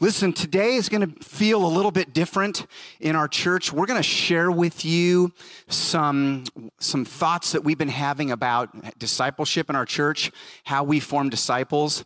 Listen, today is going to feel a little bit different in our church. We're going to share with you some, some thoughts that we've been having about discipleship in our church, how we form disciples.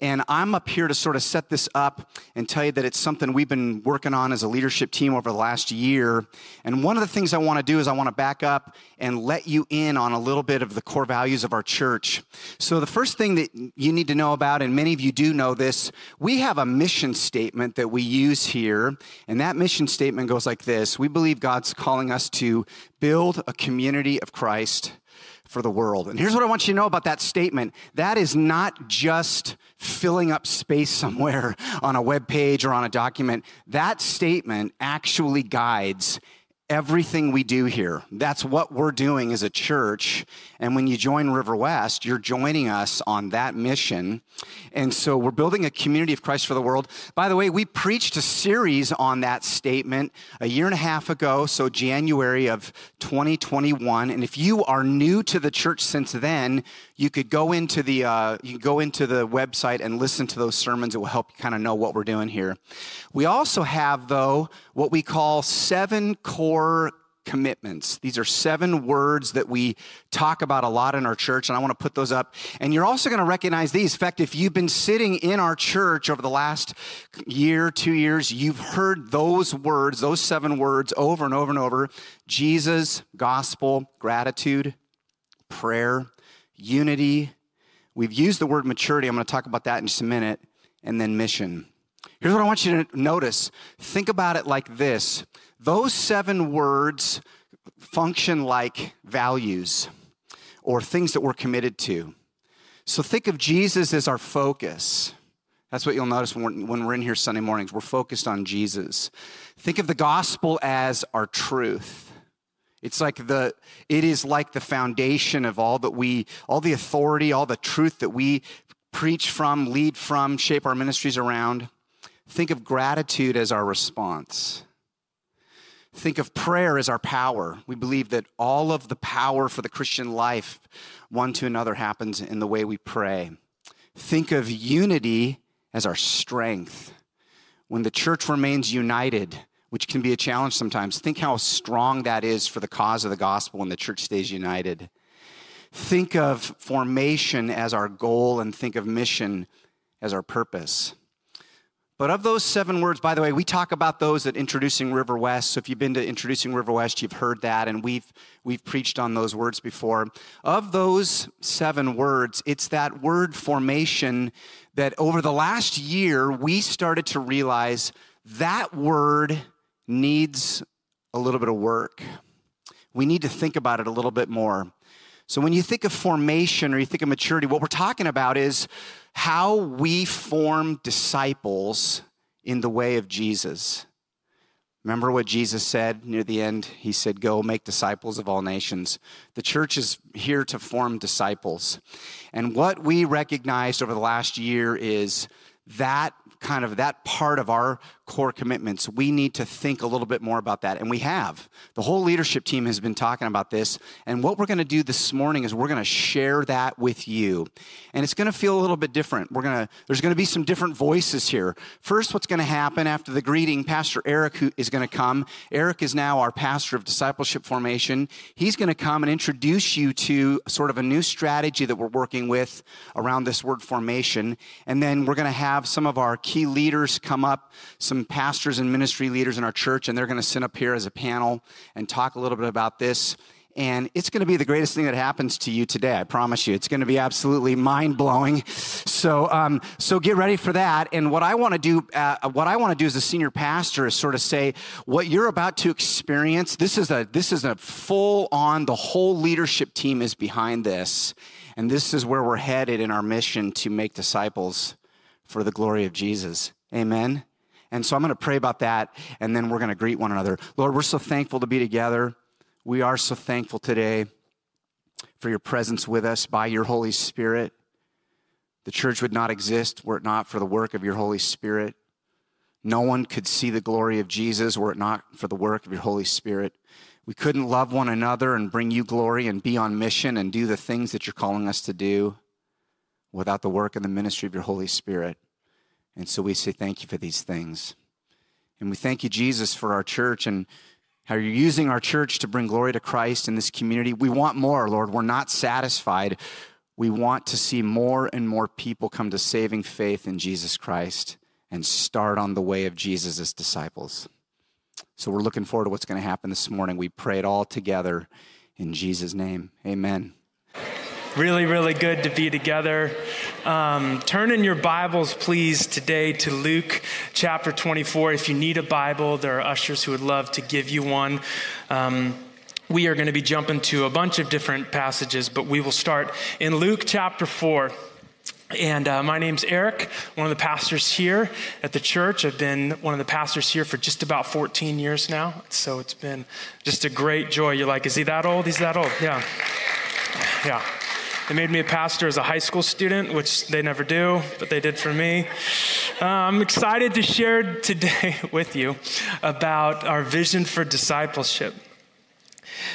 And I'm up here to sort of set this up and tell you that it's something we've been working on as a leadership team over the last year. And one of the things I want to do is I want to back up and let you in on a little bit of the core values of our church. So, the first thing that you need to know about, and many of you do know this, we have a mission statement that we use here. And that mission statement goes like this We believe God's calling us to build a community of Christ for the world. And here's what I want you to know about that statement that is not just filling up space somewhere on a web page or on a document. That statement actually guides everything we do here. That's what we're doing as a church. And when you join River West, you're joining us on that mission. And so we're building a community of Christ for the world. By the way, we preached a series on that statement a year and a half ago, so January of 2021. And if you are new to the church since then, you could go into the uh, you go into the website and listen to those sermons. It will help you kind of know what we're doing here. We also have though what we call seven core commitments. These are seven words that we talk about a lot in our church, and I want to put those up. And you're also going to recognize these. In fact, if you've been sitting in our church over the last year, two years, you've heard those words, those seven words over and over and over Jesus, gospel, gratitude, prayer, unity. We've used the word maturity. I'm going to talk about that in just a minute. And then mission. Here's what I want you to notice think about it like this those seven words function like values or things that we're committed to. So think of Jesus as our focus. That's what you'll notice when we're, when we're in here Sunday mornings. We're focused on Jesus. Think of the gospel as our truth. It's like the it is like the foundation of all that we all the authority, all the truth that we preach from, lead from, shape our ministries around. Think of gratitude as our response. Think of prayer as our power. We believe that all of the power for the Christian life, one to another, happens in the way we pray. Think of unity as our strength. When the church remains united, which can be a challenge sometimes. Think how strong that is for the cause of the gospel when the church stays united. Think of formation as our goal and think of mission as our purpose. But of those seven words, by the way, we talk about those at Introducing River West. So if you've been to Introducing River West, you've heard that, and we've, we've preached on those words before. Of those seven words, it's that word formation that over the last year, we started to realize that word needs a little bit of work. We need to think about it a little bit more. So, when you think of formation or you think of maturity, what we're talking about is how we form disciples in the way of Jesus. Remember what Jesus said near the end? He said, Go make disciples of all nations. The church is here to form disciples. And what we recognized over the last year is that kind of that part of our core commitments, we need to think a little bit more about that. And we have. The whole leadership team has been talking about this. And what we're going to do this morning is we're going to share that with you. And it's going to feel a little bit different. We're going to, there's going to be some different voices here. First, what's going to happen after the greeting, Pastor Eric who is going to come. Eric is now our pastor of discipleship formation. He's going to come and introduce you to sort of a new strategy that we're working with around this word formation. And then we're going to have some of our key leaders come up, some pastors and ministry leaders in our church, and they're going to sit up here as a panel and talk a little bit about this. And it's going to be the greatest thing that happens to you today. I promise you. It's going to be absolutely mind blowing. So, um, so get ready for that. And what I want to do, uh, what I want to do as a senior pastor is sort of say what you're about to experience. This is a this is a full on. The whole leadership team is behind this, and this is where we're headed in our mission to make disciples for the glory of Jesus. Amen. And so I'm going to pray about that, and then we're going to greet one another. Lord, we're so thankful to be together. We are so thankful today for your presence with us by your Holy Spirit. The church would not exist were it not for the work of your Holy Spirit. No one could see the glory of Jesus were it not for the work of your Holy Spirit. We couldn't love one another and bring you glory and be on mission and do the things that you're calling us to do without the work and the ministry of your Holy Spirit. And so we say thank you for these things. And we thank you, Jesus, for our church and how you're using our church to bring glory to Christ in this community. We want more, Lord. We're not satisfied. We want to see more and more people come to saving faith in Jesus Christ and start on the way of Jesus disciples. So we're looking forward to what's going to happen this morning. We pray it all together in Jesus' name. Amen. Really, really good to be together. Um, turn in your Bibles, please, today to Luke chapter 24. If you need a Bible, there are ushers who would love to give you one. Um, we are going to be jumping to a bunch of different passages, but we will start in Luke chapter 4. And uh, my name's Eric, one of the pastors here at the church. I've been one of the pastors here for just about 14 years now. So it's been just a great joy. You're like, is he that old? He's that old. Yeah. Yeah. They made me a pastor as a high school student, which they never do, but they did for me. Uh, I'm excited to share today with you about our vision for discipleship.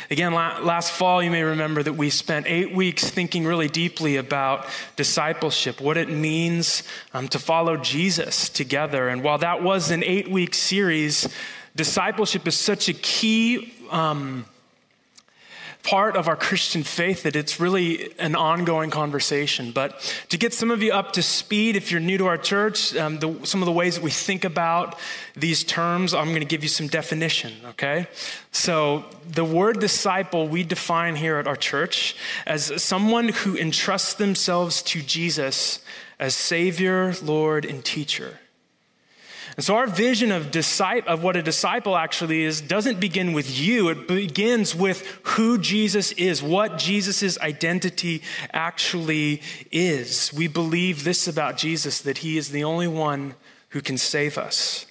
Again, last fall, you may remember that we spent eight weeks thinking really deeply about discipleship, what it means um, to follow Jesus together. And while that was an eight week series, discipleship is such a key. Um, part of our Christian faith that it's really an ongoing conversation. But to get some of you up to speed, if you're new to our church, um, the, some of the ways that we think about these terms, I'm going to give you some definition, okay? So, the word disciple we define here at our church as someone who entrusts themselves to Jesus as Savior, Lord, and teacher. And so our vision of, disciple, of what a disciple actually is doesn't begin with you. It begins with who Jesus is, what Jesus' identity actually is. We believe this about Jesus, that he is the only one who can save us.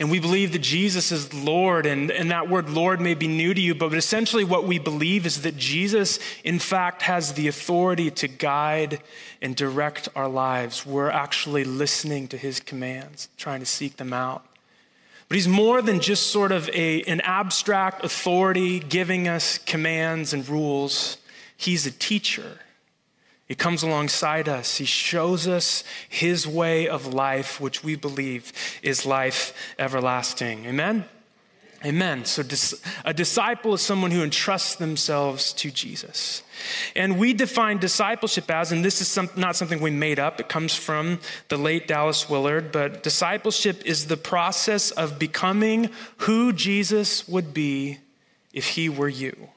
And we believe that Jesus is Lord, and, and that word Lord may be new to you, but essentially what we believe is that Jesus, in fact, has the authority to guide and direct our lives. We're actually listening to his commands, trying to seek them out. But he's more than just sort of a, an abstract authority giving us commands and rules, he's a teacher. He comes alongside us. He shows us his way of life, which we believe is life everlasting. Amen? Amen. So, a disciple is someone who entrusts themselves to Jesus. And we define discipleship as, and this is some, not something we made up, it comes from the late Dallas Willard, but discipleship is the process of becoming who Jesus would be if he were you.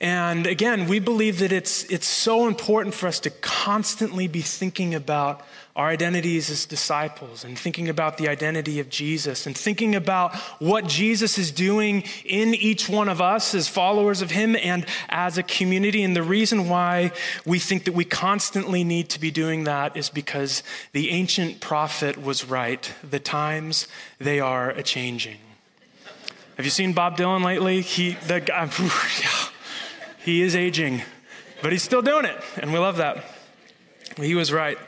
And again, we believe that it's, it's so important for us to constantly be thinking about our identities as disciples and thinking about the identity of Jesus and thinking about what Jesus is doing in each one of us as followers of Him and as a community. And the reason why we think that we constantly need to be doing that is because the ancient prophet was right. The times, they are a changing. Have you seen Bob Dylan lately? He, the guy, yeah. He is aging, but he's still doing it, and we love that. He was right.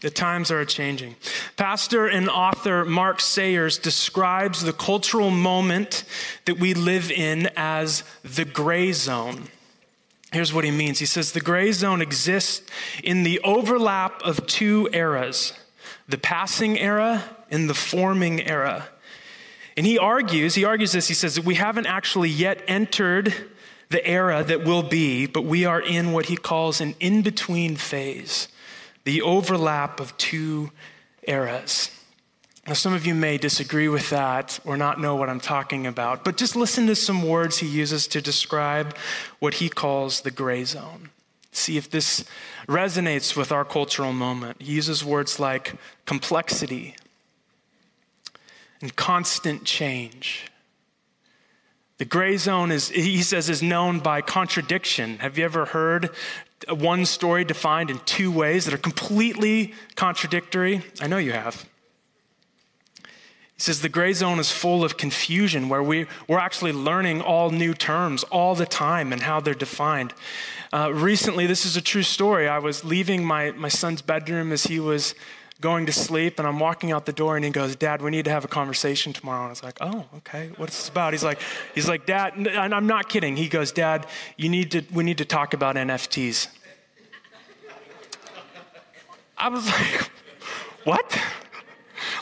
The times are changing. Pastor and author Mark Sayers describes the cultural moment that we live in as the gray zone. Here's what he means He says the gray zone exists in the overlap of two eras the passing era and the forming era. And he argues, he argues this, he says that we haven't actually yet entered the era that will be, but we are in what he calls an in between phase, the overlap of two eras. Now, some of you may disagree with that or not know what I'm talking about, but just listen to some words he uses to describe what he calls the gray zone. See if this resonates with our cultural moment. He uses words like complexity and constant change the gray zone is, he says, is known by contradiction. Have you ever heard one story defined in two ways that are completely contradictory? I know you have. He says the gray zone is full of confusion where we, we're actually learning all new terms all the time and how they're defined. Uh, recently, this is a true story. I was leaving my, my son's bedroom as he was going to sleep and I'm walking out the door and he goes, Dad, we need to have a conversation tomorrow. And I was like, oh, okay, what's this about? He's like, he's like, Dad, and I'm not kidding. He goes, Dad, you need to, we need to talk about NFTs. I was like, what?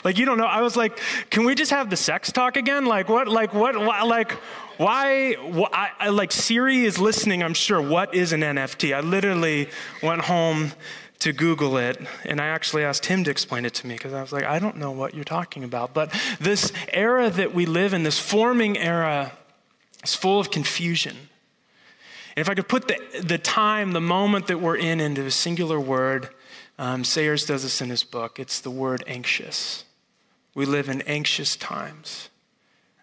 Like, you don't know. I was like, can we just have the sex talk again? Like, what, like, what, why, like, why, why I, I, like, Siri is listening, I'm sure. What is an NFT? I literally went home to Google it, and I actually asked him to explain it to me because I was like, I don't know what you're talking about. But this era that we live in, this forming era, is full of confusion. And if I could put the, the time, the moment that we're in, into a singular word, um, Sayers does this in his book. It's the word anxious. We live in anxious times.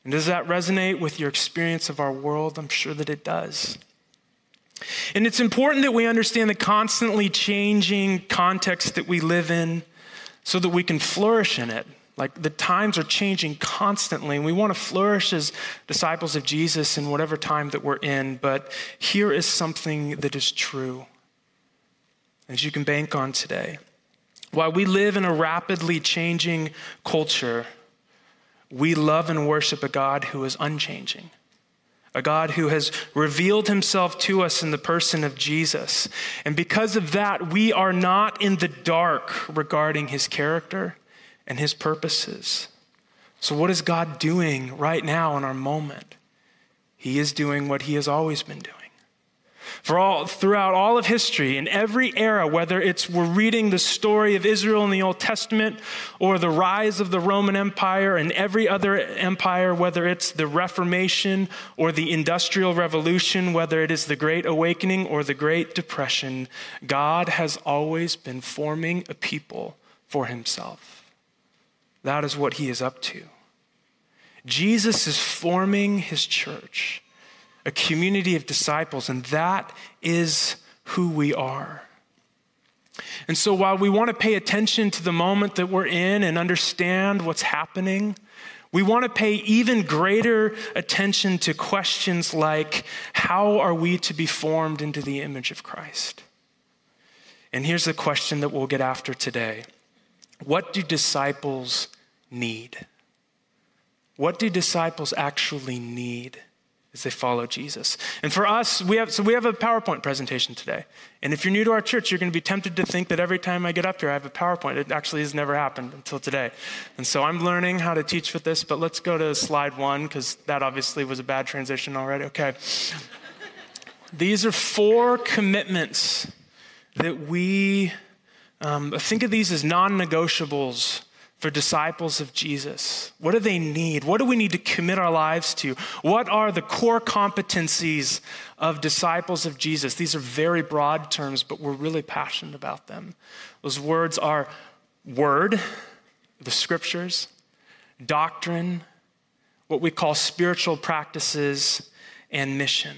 And does that resonate with your experience of our world? I'm sure that it does. And it's important that we understand the constantly changing context that we live in so that we can flourish in it. Like the times are changing constantly, and we want to flourish as disciples of Jesus in whatever time that we're in. But here is something that is true, as you can bank on today. While we live in a rapidly changing culture, we love and worship a God who is unchanging a God who has revealed himself to us in the person of Jesus. And because of that, we are not in the dark regarding his character and his purposes. So, what is God doing right now in our moment? He is doing what he has always been doing. For all, throughout all of history, in every era, whether it's we're reading the story of Israel in the Old Testament or the rise of the Roman Empire and every other empire, whether it's the Reformation or the Industrial Revolution, whether it is the Great Awakening or the Great Depression, God has always been forming a people for himself. That is what he is up to. Jesus is forming his church a community of disciples, and that is who we are. And so, while we want to pay attention to the moment that we're in and understand what's happening, we want to pay even greater attention to questions like how are we to be formed into the image of Christ? And here's the question that we'll get after today What do disciples need? What do disciples actually need? They follow Jesus. And for us, we have so we have a PowerPoint presentation today. And if you're new to our church, you're going to be tempted to think that every time I get up here, I have a PowerPoint. It actually has never happened until today. And so I'm learning how to teach with this, but let's go to slide one because that obviously was a bad transition already. Okay. these are four commitments that we um, think of these as non negotiables for disciples of Jesus? What do they need? What do we need to commit our lives to? What are the core competencies of disciples of Jesus? These are very broad terms, but we're really passionate about them. Those words are word, the scriptures, doctrine, what we call spiritual practices, and mission.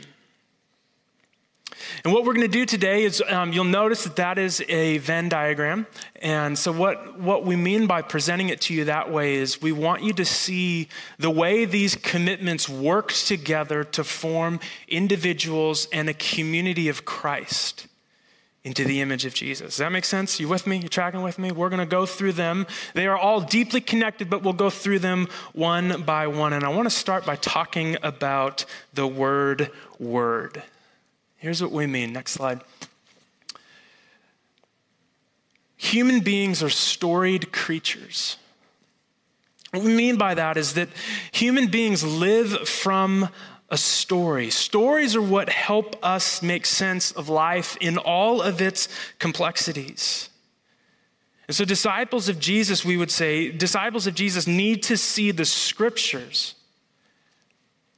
And what we're going to do today is um, you'll notice that that is a Venn diagram. And so, what, what we mean by presenting it to you that way is we want you to see the way these commitments work together to form individuals and a community of Christ into the image of Jesus. Does that make sense? You with me? You tracking with me? We're going to go through them. They are all deeply connected, but we'll go through them one by one. And I want to start by talking about the word word. Here's what we mean. Next slide. Human beings are storied creatures. What we mean by that is that human beings live from a story. Stories are what help us make sense of life in all of its complexities. And so, disciples of Jesus, we would say, disciples of Jesus need to see the scriptures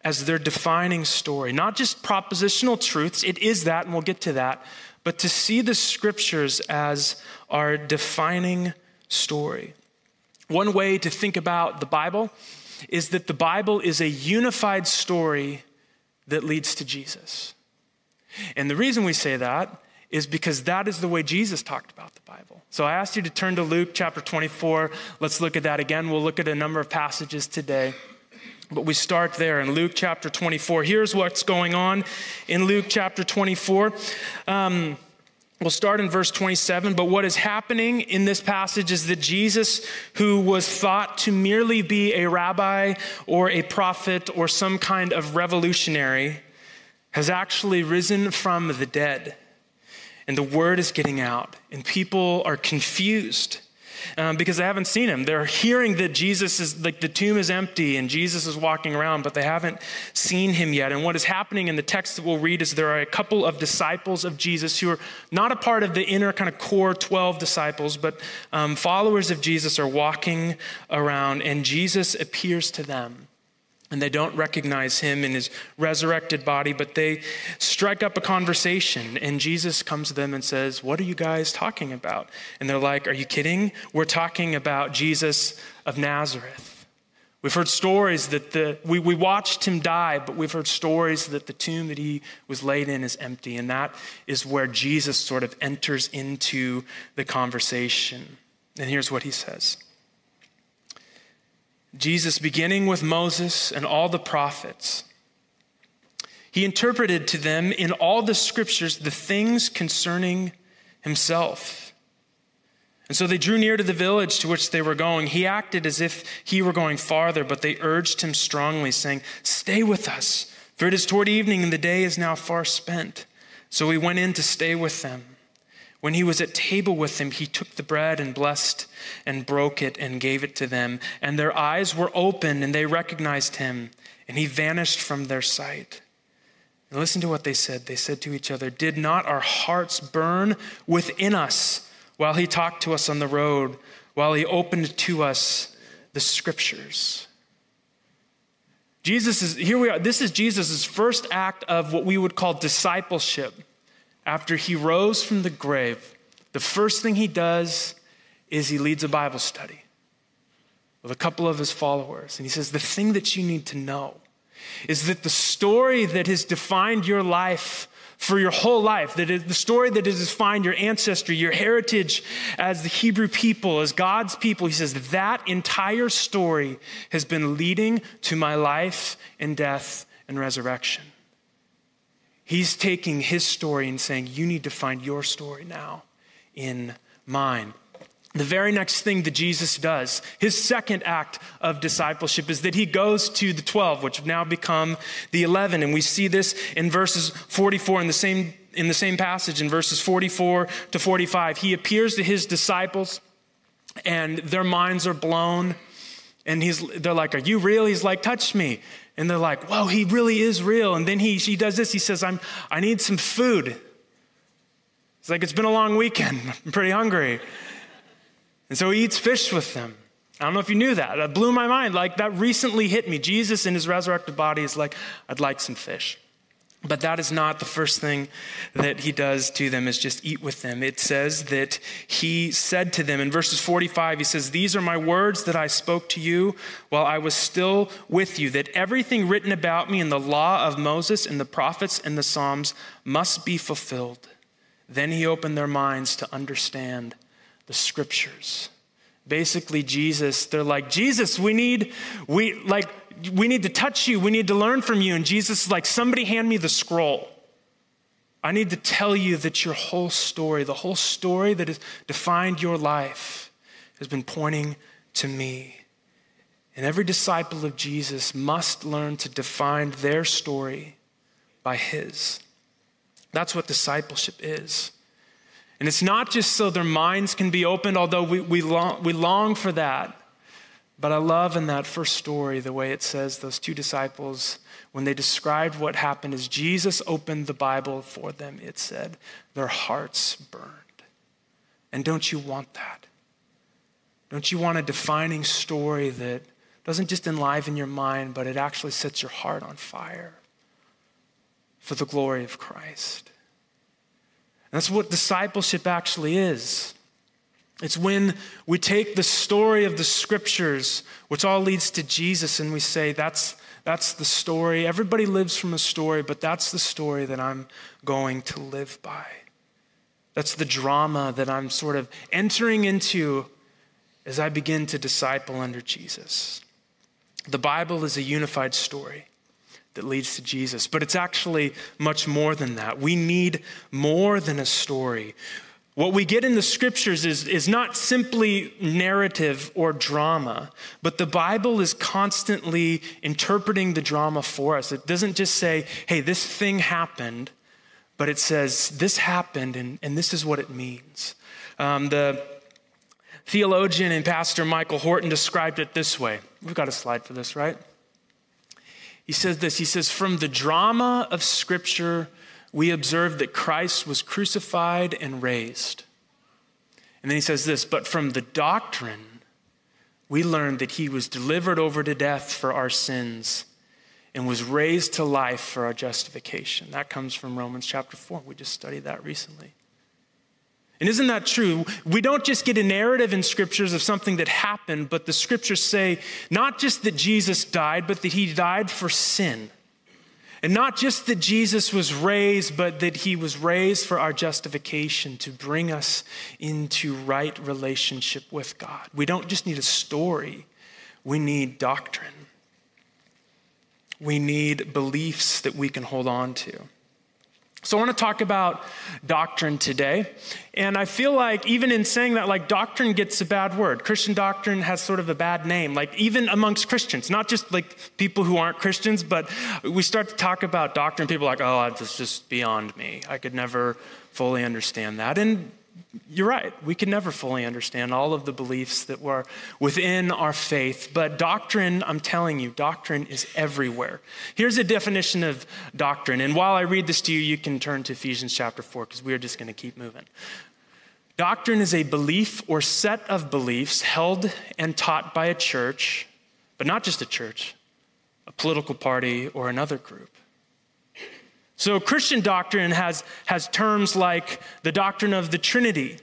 as their defining story. Not just propositional truths, it is that, and we'll get to that, but to see the scriptures as our defining story. One way to think about the Bible is that the Bible is a unified story that leads to Jesus. And the reason we say that is because that is the way Jesus talked about the Bible. So I asked you to turn to Luke chapter 24. Let's look at that again. We'll look at a number of passages today. But we start there in Luke chapter 24. Here's what's going on in Luke chapter 24. Um, we'll start in verse 27. But what is happening in this passage is that Jesus, who was thought to merely be a rabbi or a prophet or some kind of revolutionary, has actually risen from the dead. And the word is getting out, and people are confused um, because they haven't seen him. They're hearing that Jesus is like the tomb is empty and Jesus is walking around, but they haven't seen him yet. And what is happening in the text that we'll read is there are a couple of disciples of Jesus who are not a part of the inner kind of core 12 disciples, but um, followers of Jesus are walking around, and Jesus appears to them and they don't recognize him in his resurrected body, but they strike up a conversation. And Jesus comes to them and says, What are you guys talking about? And they're like, Are you kidding? We're talking about Jesus of Nazareth. We've heard stories that the, we, we watched him die, but we've heard stories that the tomb that he was laid in is empty. And that is where Jesus sort of enters into the conversation. And here's what he says. Jesus, beginning with Moses and all the prophets, he interpreted to them in all the scriptures the things concerning himself. And so they drew near to the village to which they were going. He acted as if he were going farther, but they urged him strongly, saying, Stay with us, for it is toward evening, and the day is now far spent. So he went in to stay with them. When he was at table with them, he took the bread and blessed and broke it and gave it to them. And their eyes were opened and they recognized him, and he vanished from their sight. And listen to what they said. They said to each other, Did not our hearts burn within us while he talked to us on the road, while he opened to us the scriptures? Jesus is, here we are, this is Jesus' first act of what we would call discipleship after he rose from the grave, the first thing he does is he leads a Bible study with a couple of his followers. And he says, The thing that you need to know is that the story that has defined your life for your whole life, that is the story that has defined your ancestry, your heritage as the Hebrew people, as God's people, he says, that entire story has been leading to my life and death and resurrection. He's taking his story and saying, You need to find your story now in mine. The very next thing that Jesus does, his second act of discipleship, is that he goes to the 12, which have now become the 11. And we see this in verses 44 in the same, in the same passage, in verses 44 to 45. He appears to his disciples, and their minds are blown. And he's, they're like, Are you real? He's like, Touch me. And they're like, Whoa, he really is real. And then he, he does this. He says, I'm, I need some food. It's like, It's been a long weekend. I'm pretty hungry. And so he eats fish with them. I don't know if you knew that. That blew my mind. Like, that recently hit me. Jesus in his resurrected body is like, I'd like some fish. But that is not the first thing that he does to them, is just eat with them. It says that he said to them in verses 45, he says, These are my words that I spoke to you while I was still with you, that everything written about me in the law of Moses and the prophets and the Psalms must be fulfilled. Then he opened their minds to understand the scriptures. Basically, Jesus, they're like, Jesus, we need, we like, we need to touch you. We need to learn from you. And Jesus is like, somebody hand me the scroll. I need to tell you that your whole story, the whole story that has defined your life, has been pointing to me. And every disciple of Jesus must learn to define their story by his. That's what discipleship is. And it's not just so their minds can be opened, although we, we, long, we long for that. But I love in that first story the way it says those two disciples, when they described what happened as Jesus opened the Bible for them, it said, their hearts burned. And don't you want that? Don't you want a defining story that doesn't just enliven your mind, but it actually sets your heart on fire for the glory of Christ? And that's what discipleship actually is. It's when we take the story of the scriptures, which all leads to Jesus, and we say, that's, that's the story. Everybody lives from a story, but that's the story that I'm going to live by. That's the drama that I'm sort of entering into as I begin to disciple under Jesus. The Bible is a unified story that leads to Jesus, but it's actually much more than that. We need more than a story. What we get in the scriptures is, is not simply narrative or drama, but the Bible is constantly interpreting the drama for us. It doesn't just say, hey, this thing happened, but it says, this happened and, and this is what it means. Um, the, theologian and pastor Michael Horton described it this way. We've got a slide for this, right? He says this He says, From the drama of Scripture, we observe that Christ was crucified and raised. And then he says this, But from the doctrine, we learn that he was delivered over to death for our sins and was raised to life for our justification. That comes from Romans chapter 4. We just studied that recently. And isn't that true? We don't just get a narrative in scriptures of something that happened, but the scriptures say not just that Jesus died, but that he died for sin. And not just that Jesus was raised, but that he was raised for our justification to bring us into right relationship with God. We don't just need a story, we need doctrine. We need beliefs that we can hold on to. So, I want to talk about doctrine today. And I feel like, even in saying that, like, doctrine gets a bad word. Christian doctrine has sort of a bad name, like, even amongst Christians, not just like people who aren't Christians, but we start to talk about doctrine. People are like, oh, that's just beyond me. I could never fully understand that. And you're right. We can never fully understand all of the beliefs that were within our faith, but doctrine, I'm telling you, doctrine is everywhere. Here's a definition of doctrine. And while I read this to you, you can turn to Ephesians chapter 4 because we're just going to keep moving. Doctrine is a belief or set of beliefs held and taught by a church, but not just a church, a political party or another group. So, Christian doctrine has, has terms like the doctrine of the Trinity,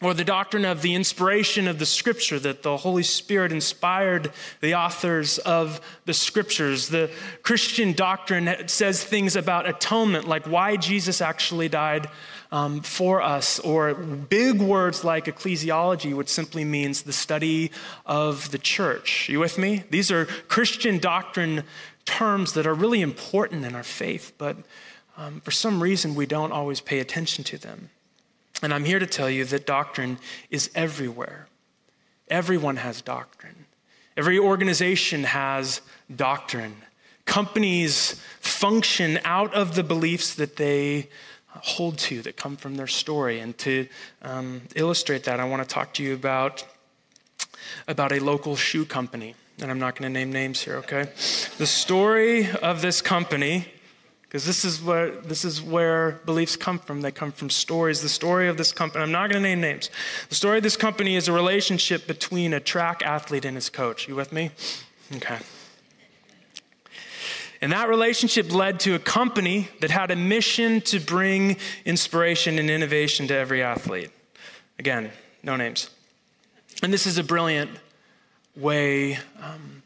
or the doctrine of the inspiration of the scripture, that the Holy Spirit inspired the authors of the scriptures. The Christian doctrine says things about atonement, like why Jesus actually died um, for us, or big words like ecclesiology, which simply means the study of the church. Are you with me? These are Christian doctrine terms that are really important in our faith, but um, for some reason we don't always pay attention to them. And I'm here to tell you that doctrine is everywhere. Everyone has doctrine. Every organization has doctrine. Companies function out of the beliefs that they hold to, that come from their story. And to um, illustrate that, I want to talk to you about, about a local shoe company and I'm not going to name names here, okay? The story of this company, because this is where this is where beliefs come from. They come from stories. The story of this company, I'm not going to name names. The story of this company is a relationship between a track athlete and his coach. You with me? Okay. And that relationship led to a company that had a mission to bring inspiration and innovation to every athlete. Again, no names. And this is a brilliant way um,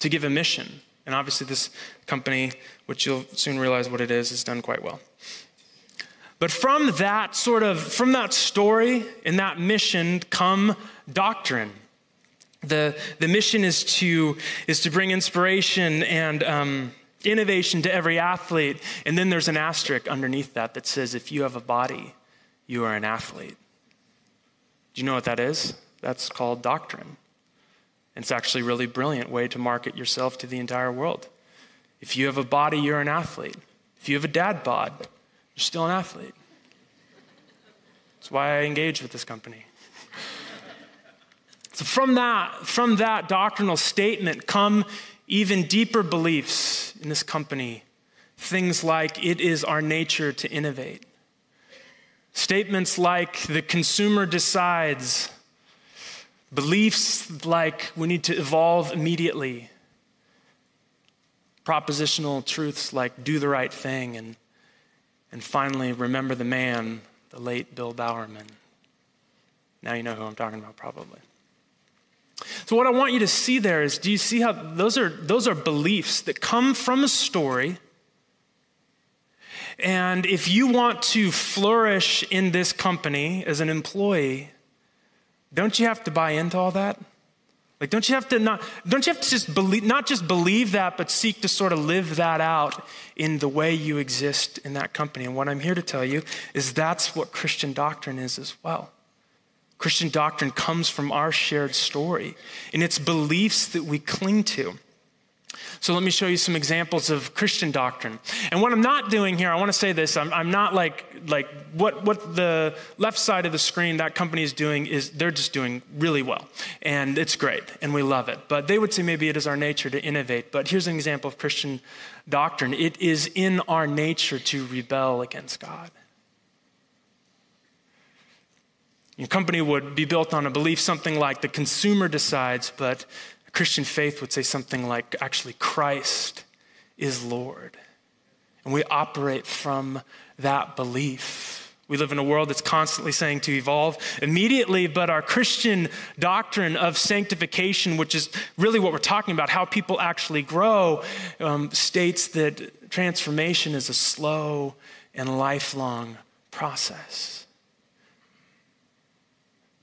to give a mission. And obviously, this company, which you'll soon realize what it is, has done quite well. But from that sort of, from that story and that mission come doctrine. The, the mission is to, is to bring inspiration and um, innovation to every athlete. And then there's an asterisk underneath that that says, if you have a body, you are an athlete. Do you know what that is? That's called doctrine. It's actually a really brilliant way to market yourself to the entire world. If you have a body, you're an athlete. If you have a dad bod, you're still an athlete. That's why I engage with this company. so from that, from that doctrinal statement come even deeper beliefs in this company. Things like it is our nature to innovate. Statements like the consumer decides Beliefs like we need to evolve immediately. Propositional truths like do the right thing. And, and finally, remember the man, the late Bill Bowerman. Now you know who I'm talking about, probably. So, what I want you to see there is do you see how those are, those are beliefs that come from a story? And if you want to flourish in this company as an employee, don't you have to buy into all that? Like, don't you have to not, don't you have to just believe, not just believe that, but seek to sort of live that out in the way you exist in that company? And what I'm here to tell you is that's what Christian doctrine is as well. Christian doctrine comes from our shared story, and it's beliefs that we cling to. So let me show you some examples of Christian doctrine. And what I'm not doing here, I want to say this, I'm, I'm, not like, like what, what the left side of the screen, that company is doing is they're just doing really well. And it's great, and we love it. But they would say maybe it is our nature to innovate. But here's an example of Christian doctrine. It is in our nature to rebel against God. Your company would be built on a belief something like the consumer decides, but Christian faith would say something like actually, Christ is Lord. And we operate from that belief. We live in a world that's constantly saying to evolve immediately, but our Christian doctrine of sanctification, which is really what we're talking about, how people actually grow, um, states that transformation is a slow and lifelong process.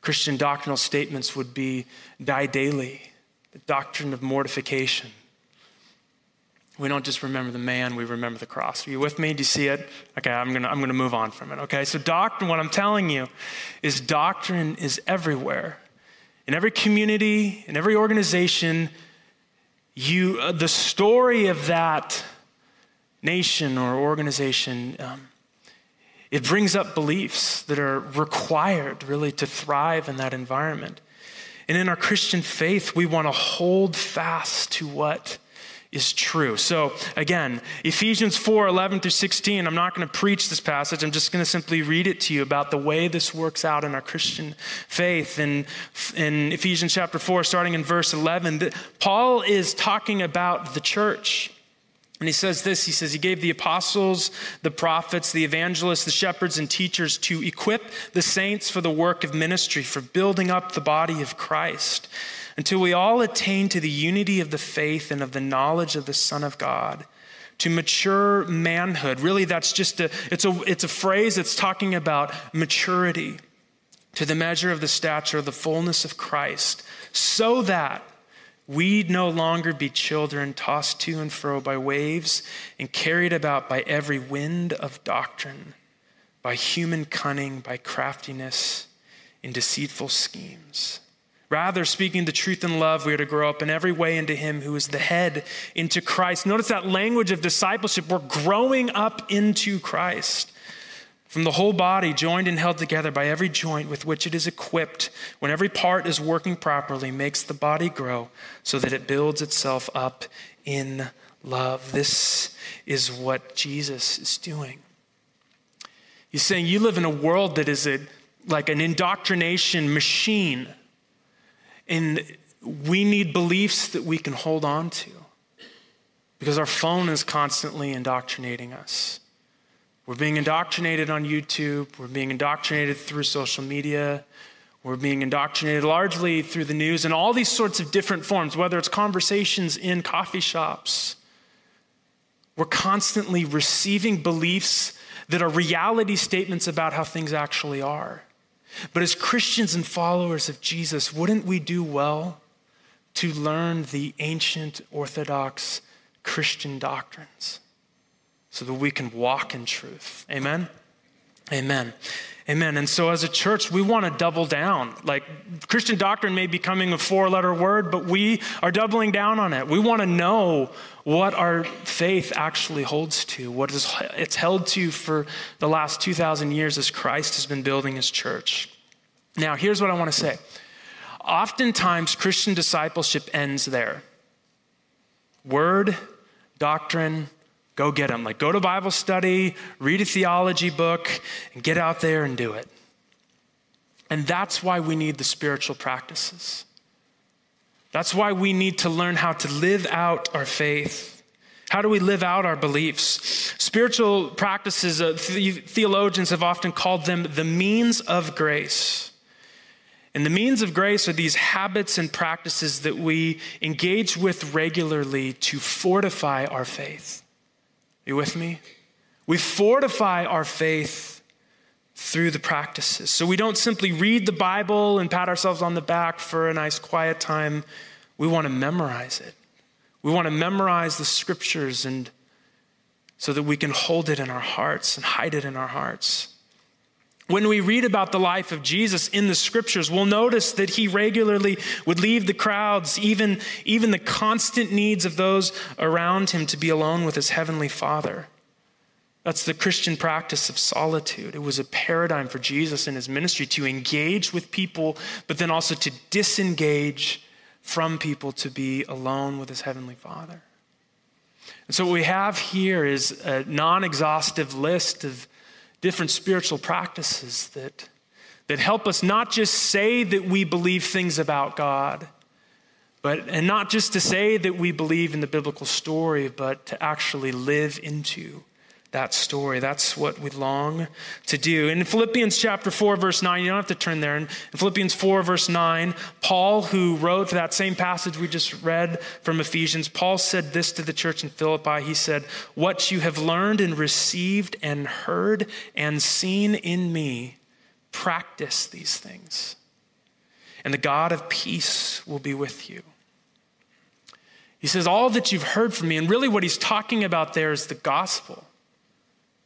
Christian doctrinal statements would be die daily the doctrine of mortification. We don't just remember the man, we remember the cross. Are you with me? Do you see it? Okay, I'm gonna, I'm gonna move on from it. Okay, so doctrine, what I'm telling you is doctrine is everywhere. In every community, in every organization, you, uh, the story of that nation or organization, um, it brings up beliefs that are required really to thrive in that environment. And in our Christian faith, we want to hold fast to what is true. So again, Ephesians 4 11 through 16, I'm not going to preach this passage. I'm just going to simply read it to you about the way this works out in our Christian faith. In, in Ephesians chapter 4, starting in verse 11, Paul is talking about the church. And he says this He says, He gave the apostles, the prophets, the evangelists, the shepherds, and teachers to equip the saints for the work of ministry, for building up the body of Christ, until we all attain to the unity of the faith and of the knowledge of the Son of God. To mature manhood. Really, that's just a it's a it's a phrase that's talking about maturity to the measure of the stature of the fullness of Christ, so that We'd no longer be children tossed to and fro by waves and carried about by every wind of doctrine, by human cunning, by craftiness, in deceitful schemes. Rather, speaking the truth in love, we are to grow up in every way into Him who is the head, into Christ. Notice that language of discipleship. We're growing up into Christ. From the whole body, joined and held together by every joint with which it is equipped, when every part is working properly, makes the body grow so that it builds itself up in love. This is what Jesus is doing. He's saying you live in a world that is a, like an indoctrination machine, and we need beliefs that we can hold on to because our phone is constantly indoctrinating us. We're being indoctrinated on YouTube. We're being indoctrinated through social media. We're being indoctrinated largely through the news and all these sorts of different forms, whether it's conversations in coffee shops. We're constantly receiving beliefs that are reality statements about how things actually are. But as Christians and followers of Jesus, wouldn't we do well to learn the ancient Orthodox Christian doctrines? So that we can walk in truth. Amen? Amen. Amen. And so as a church, we want to double down. Like Christian doctrine may be becoming a four letter word, but we are doubling down on it. We want to know what our faith actually holds to, what is it's held to for the last 2,000 years as Christ has been building his church. Now, here's what I want to say. Oftentimes, Christian discipleship ends there. Word, doctrine, Go get them. Like, go to Bible study, read a theology book, and get out there and do it. And that's why we need the spiritual practices. That's why we need to learn how to live out our faith. How do we live out our beliefs? Spiritual practices, uh, theologians have often called them the means of grace. And the means of grace are these habits and practices that we engage with regularly to fortify our faith. You with me? We fortify our faith through the practices. So we don't simply read the Bible and pat ourselves on the back for a nice quiet time. We want to memorize it. We want to memorize the scriptures and so that we can hold it in our hearts and hide it in our hearts. When we read about the life of Jesus in the scriptures, we'll notice that he regularly would leave the crowds, even, even the constant needs of those around him, to be alone with his heavenly Father. That's the Christian practice of solitude. It was a paradigm for Jesus in his ministry to engage with people, but then also to disengage from people to be alone with his heavenly Father. And so, what we have here is a non exhaustive list of different spiritual practices that, that help us not just say that we believe things about God, but, and not just to say that we believe in the biblical story, but to actually live into that story. That's what we long to do. In Philippians chapter 4, verse 9, you don't have to turn there. In Philippians 4, verse 9, Paul, who wrote that same passage we just read from Ephesians, Paul said this to the church in Philippi. He said, What you have learned and received and heard and seen in me, practice these things. And the God of peace will be with you. He says, All that you've heard from me, and really what he's talking about there is the gospel.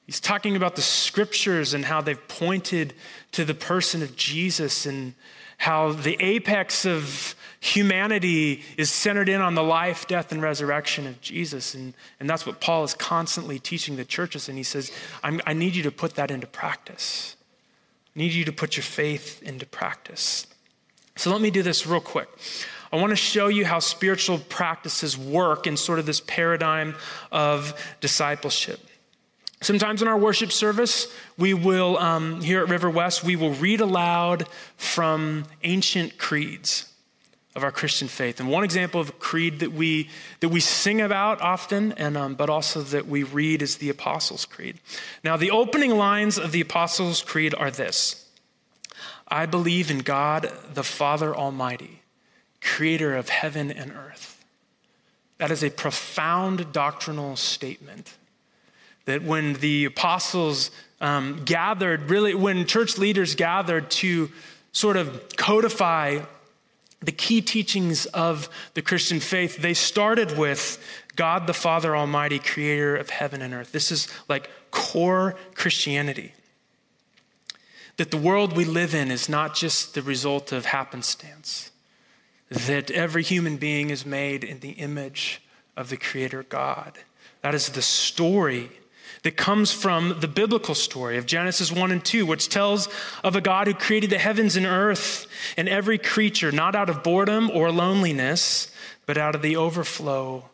He's talking about the scriptures and how they've pointed to the person of Jesus and how the apex of humanity is centered in on the life, death, and resurrection of Jesus. And, and that's what Paul is constantly teaching the churches. And he says, i need you to put that into practice. I need you to put your faith into practice. So let me do this real quick. I want to show you how spiritual practices work in sort of this paradigm of discipleship. Sometimes in our worship service, we will, um, here at River West, we will read aloud from ancient creeds of our Christian faith. And one example of a creed that we, that we sing about often, and, um, but also that we read is the Apostles' Creed. Now, the opening lines of the Apostles' Creed are this I believe in God, the Father Almighty, creator of heaven and earth. That is a profound doctrinal statement that when the apostles um, gathered, really, when church leaders gathered to sort of codify the key teachings of the Christian faith, they started with God the Father Almighty, creator of heaven and earth. This is like core Christianity. That the world we live in is not just the result of happenstance, that every human being is made in the image of the Creator God. That is the story that comes from the biblical story of Genesis 1 and 2, which tells of a God who created the heavens and earth and every creature, not out of boredom or loneliness, but out of the overflow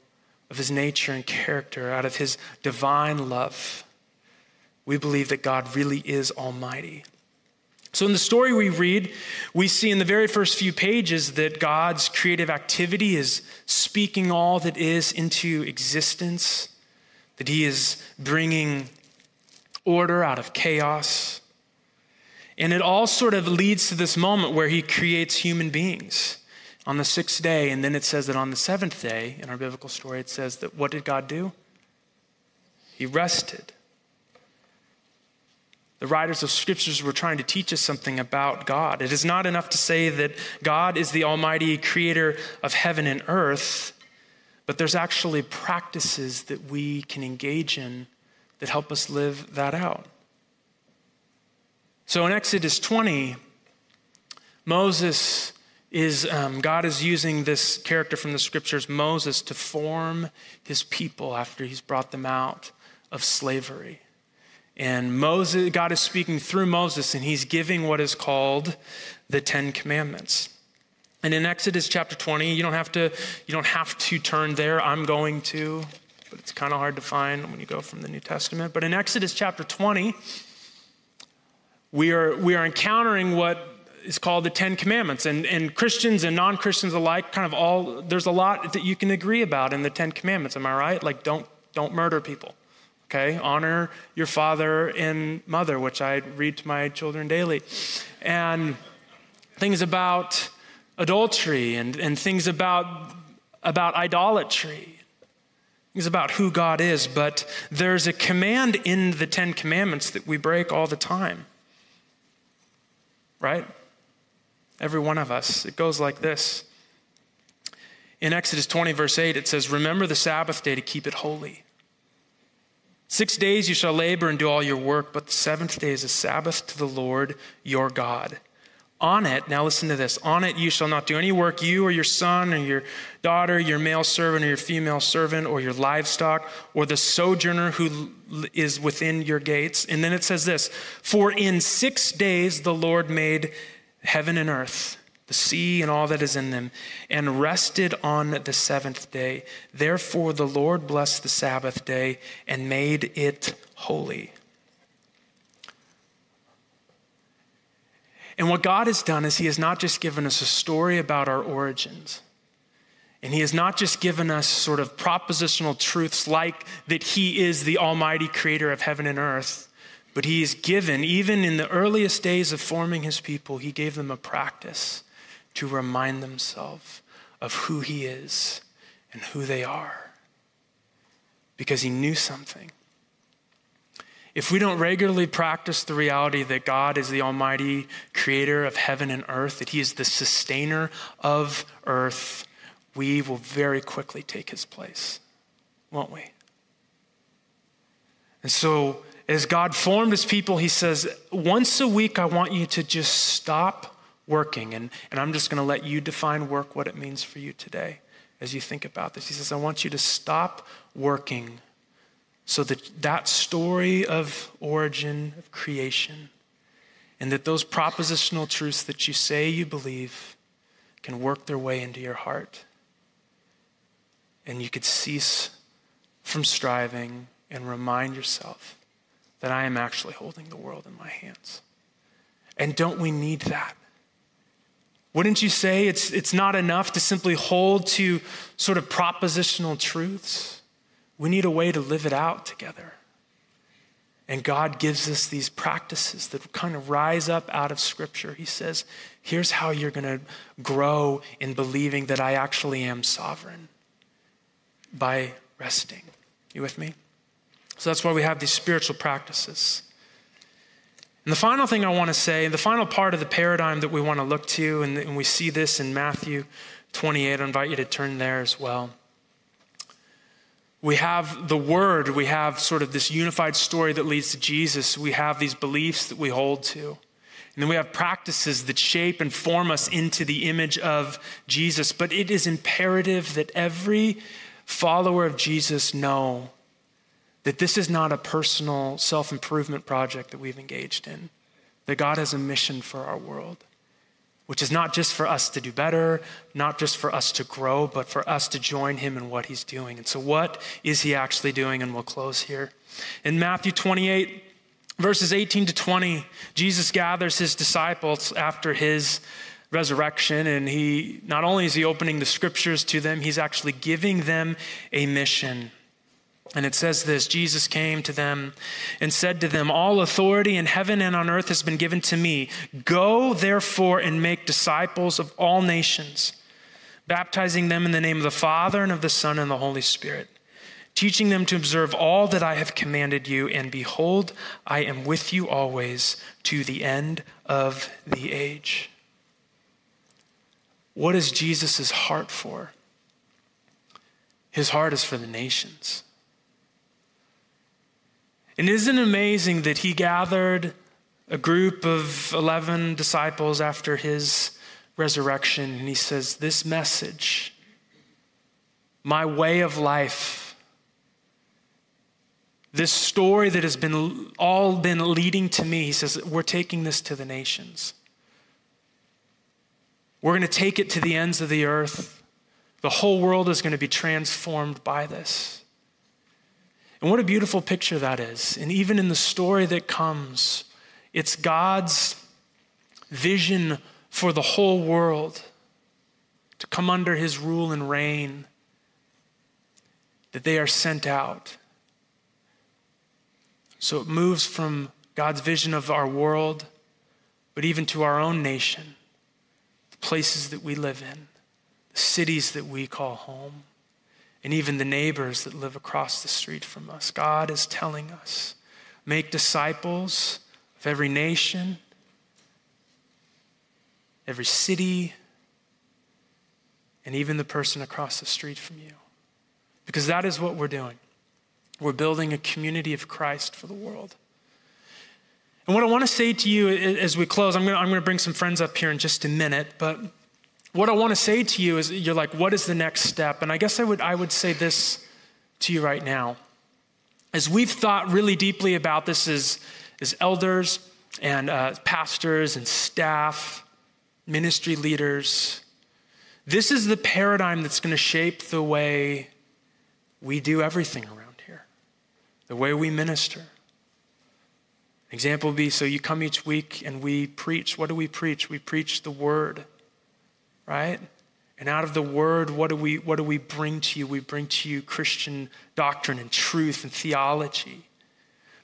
of his nature and character, out of his divine love. We believe that God really is almighty. So, in the story we read, we see in the very first few pages that God's creative activity is speaking all that is into existence that he is bringing order out of chaos. And it all sort of leads to this moment where he creates human beings on the sixth day. And then it says that on the seventh day, in our biblical story, it says that what did God do? He rested. The writers of scriptures were trying to teach us something about God. It is not enough to say that God is the almighty creator of heaven and earth. But there's actually practices that we can engage in that help us live that out. So in Exodus 20, Moses is, um, God is using this character from the scriptures, Moses, to form his people after he's brought them out of slavery. And Moses, God is speaking through Moses, and he's giving what is called the Ten Commandments. And in Exodus chapter 20, you don't have to, you don't have to turn there. I'm going to, but it's kind of hard to find when you go from the New Testament. But in Exodus chapter 20, we are, we are encountering what is called the Ten Commandments. And, and Christians and non Christians alike, kind of all, there's a lot that you can agree about in the Ten Commandments. Am I right? Like, don't, don't murder people. Okay? Honor your father and mother, which I read to my children daily. And things about adultery and, and things about, about idolatry, things about who God is. But there's a command in the Ten Commandments that we break all the time. Right? Every one of us. It goes like this. In Exodus 20, verse 8, it says, Remember the Sabbath day to keep it holy. Six days you shall labor and do all your work, but the seventh day is a Sabbath to the Lord your God. On it, now listen to this on it you shall not do any work, you or your son or your daughter, your male servant or your female servant, or your livestock, or the sojourner who is within your gates. And then it says this For in six days the Lord made heaven and earth the sea and all that is in them, and rested on the seventh day. Therefore, the Lord blessed the Sabbath day and made it holy. And what God has done is He has not just given us a story about our origins. And he has not just given us sort of propositional truths like that he is the almighty creator of heaven and earth, but he has given, even in the earliest days of forming his people, he gave them a practice to remind themselves of who He is and who they are because He knew something. If we don't regularly practice the reality that God is the Almighty creator of heaven and earth, that He is the sustainer of earth, we will very quickly take His place, won't we? And so, as God formed His people, He says, once a week, I want you to just stop working. And, and I'm just going to let you define work, what it means for you today as you think about this. He says, I want you to stop working so that that story of origin, of creation, and that those propositional truths that you say you believe can work their way into your heart. And you could cease from striving and remind yourself that I am actually holding the world in my hands. And don't we need that? Wouldn't you say it's, it's not enough to simply hold to sort of propositional truths? We need a way to live it out together. And God gives us these practices that kind of rise up out of Scripture. He says, here's how you're going to grow in believing that I actually am sovereign by resting. You with me? So that's why we have these spiritual practices. And the final thing I want to say, the final part of the paradigm that we want to look to, and, and we see this in Matthew 28, I invite you to turn there as well. We have the Word, we have sort of this unified story that leads to Jesus, we have these beliefs that we hold to. And then we have practices that shape and form us into the image of Jesus. But it is imperative that every follower of Jesus know that this is not a personal self improvement project that we've engaged in, that God has a mission for our world, which is not just for us to do better, not just for us to grow, but for us to join Him in what He's doing. And so, what is He actually doing? And we'll close here. In Matthew 28, verses 18 to 20, Jesus gathers His disciples after His resurrection and he not only is he opening the scriptures to them he's actually giving them a mission and it says this Jesus came to them and said to them, All authority in heaven and on earth has been given to me. Go, therefore, and make disciples of all nations, baptizing them in the name of the Father and of the Son and the Holy Spirit, teaching them to observe all that I have commanded you. And behold, I am with you always to the end of the age. What is Jesus' heart for? His heart is for the nations. And isn't it amazing that he gathered a group of 11 disciples after his resurrection and he says, This message, my way of life, this story that has been all been leading to me, he says, we're taking this to the nations. We're going to take it to the ends of the earth. The whole world is going to be transformed by this. And what a beautiful picture that is. And even in the story that comes, it's God's vision for the whole world to come under his rule and reign, that they are sent out. So it moves from God's vision of our world, but even to our own nation, the places that we live in, the cities that we call home and even the neighbors that live across the street from us. God is telling us make disciples of every nation, every city, and even the person across the street from you. Because that is what we're doing. We're building a community of Christ for the world. And what I want to say to you as we close, I'm going, to, I'm going to bring some friends up here in just a minute, but what I want to say to you is you're like, what is the next step? And I guess I would, I would say this to you right now. As we've thought really deeply about this as, as elders and uh, pastors and staff, ministry leaders, this is the paradigm that's going to shape the way we do everything around here, the way we minister. Example would be so you come each week and we preach. What do we preach? We preach the word, right? And out of the word, what do we, what do we bring to you? We bring to you Christian doctrine and truth and theology.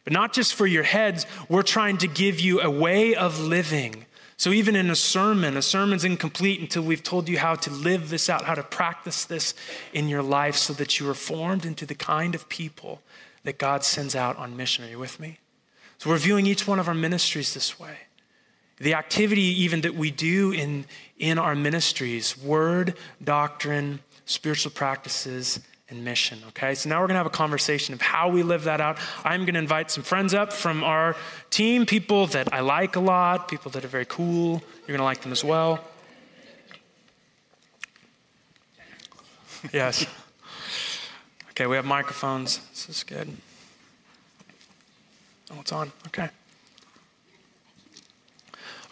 But not just for your heads, we're trying to give you a way of living. So even in a sermon, a sermon's incomplete until we've told you how to live this out, how to practice this in your life so that you are formed into the kind of people that God sends out on mission. Are you with me? So we're viewing each one of our ministries this way. The activity, even that we do in, in our ministries word, doctrine, spiritual practices, and mission. Okay, so now we're going to have a conversation of how we live that out. I'm going to invite some friends up from our team, people that I like a lot, people that are very cool. You're going to like them as well. Yes. Okay, we have microphones. This is good. Oh, it's on. Okay.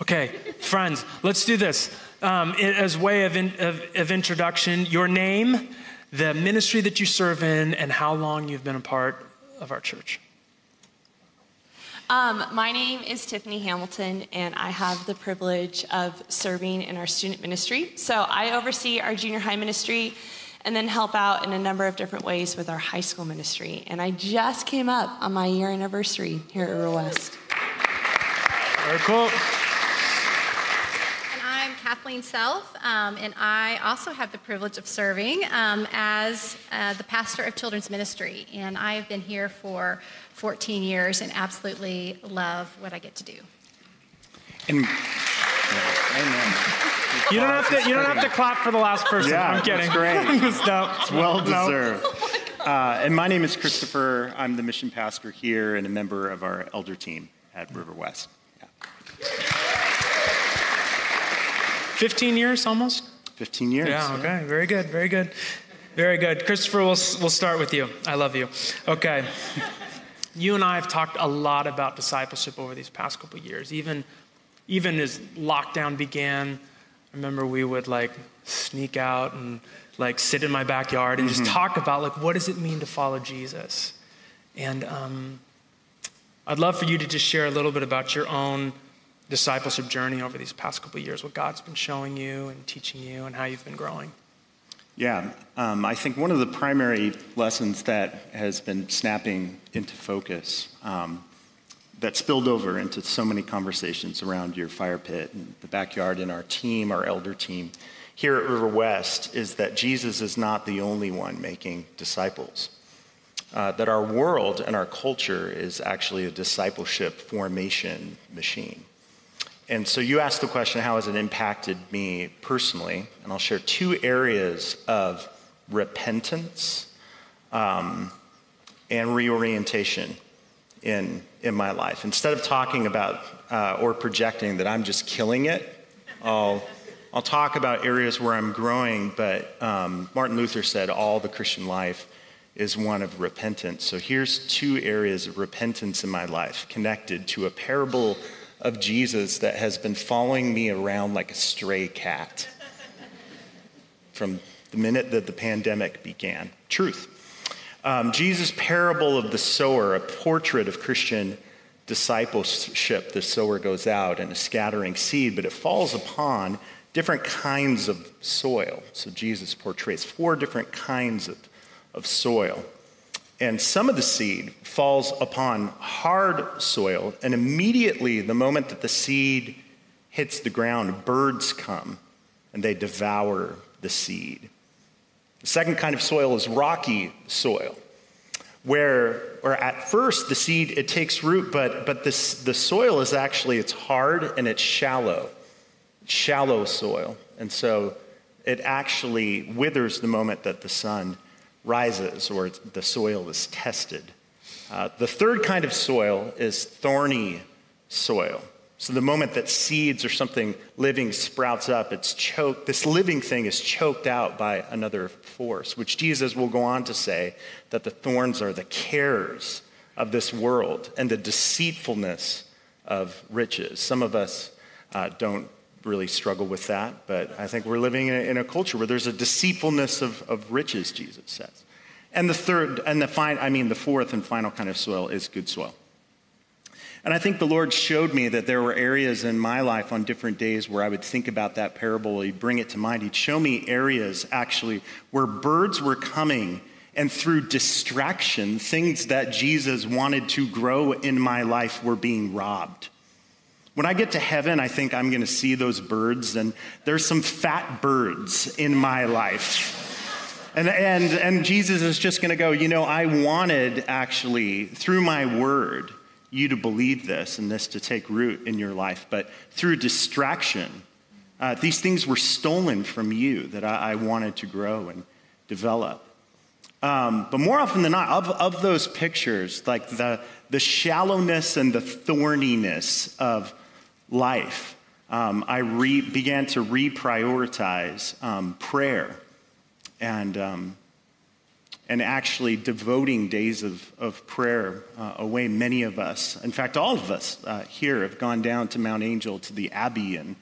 Okay, friends, let's do this. Um, as way of, in, of, of introduction, your name, the ministry that you serve in, and how long you've been a part of our church. Um, my name is Tiffany Hamilton, and I have the privilege of serving in our student ministry. So I oversee our junior high ministry and then help out in a number of different ways with our high school ministry. And I just came up on my year anniversary here at River West. Very cool. And I'm Kathleen Self, um, and I also have the privilege of serving um, as uh, the pastor of children's ministry. And I have been here for 14 years and absolutely love what I get to do. And, yeah, amen. You don't have to. You don't have to clap for the last person. Yeah, I'm kidding. That's great. no, it's well no. deserved. Uh, and my name is Christopher. I'm the mission pastor here and a member of our elder team at River West. Yeah. 15 years almost. 15 years. Yeah. Okay. Very good. Very good. Very good. Christopher, we'll we'll start with you. I love you. Okay. You and I have talked a lot about discipleship over these past couple years. Even even as lockdown began I remember we would like sneak out and like sit in my backyard and mm-hmm. just talk about like what does it mean to follow Jesus. And um, I'd love for you to just share a little bit about your own discipleship journey over these past couple years, what God's been showing you and teaching you, and how you've been growing. Yeah, um, I think one of the primary lessons that has been snapping into focus um, that spilled over into so many conversations around your fire pit and the backyard and our team, our elder team here at River West is that Jesus is not the only one making disciples. Uh, that our world and our culture is actually a discipleship formation machine. And so you asked the question, how has it impacted me personally? And I'll share two areas of repentance um, and reorientation in, in my life. Instead of talking about uh, or projecting that I'm just killing it, I'll, I'll talk about areas where I'm growing. But um, Martin Luther said all the Christian life is one of repentance. So here's two areas of repentance in my life connected to a parable of Jesus that has been following me around like a stray cat from the minute that the pandemic began. Truth. Um, Jesus' parable of the sower, a portrait of Christian discipleship. The sower goes out and is scattering seed, but it falls upon different kinds of soil. So Jesus portrays four different kinds of, of soil. And some of the seed falls upon hard soil, and immediately, the moment that the seed hits the ground, birds come and they devour the seed. The second kind of soil is rocky soil, where, or at first the seed it takes root, but but this, the soil is actually it's hard and it's shallow, shallow soil, and so it actually withers the moment that the sun rises or the soil is tested. Uh, the third kind of soil is thorny soil. So the moment that seeds or something living sprouts up, it's choked. This living thing is choked out by another force, which Jesus will go on to say that the thorns are the cares of this world and the deceitfulness of riches. Some of us uh, don't really struggle with that, but I think we're living in a, in a culture where there's a deceitfulness of, of riches, Jesus says. And the third, and the fine, I mean, the fourth and final kind of soil is good soil. And I think the Lord showed me that there were areas in my life on different days where I would think about that parable. He'd bring it to mind. He'd show me areas actually where birds were coming and through distraction, things that Jesus wanted to grow in my life were being robbed. When I get to heaven, I think I'm going to see those birds, and there's some fat birds in my life. And, and, and Jesus is just going to go, you know, I wanted actually, through my word, you to believe this and this to take root in your life, but through distraction, uh, these things were stolen from you that I, I wanted to grow and develop. Um, but more often than not, of, of those pictures, like the, the shallowness and the thorniness of life, um, I re- began to reprioritize um, prayer and, um, and actually devoting days of, of prayer uh, away. Many of us, in fact, all of us uh, here, have gone down to Mount Angel, to the Abbey, and,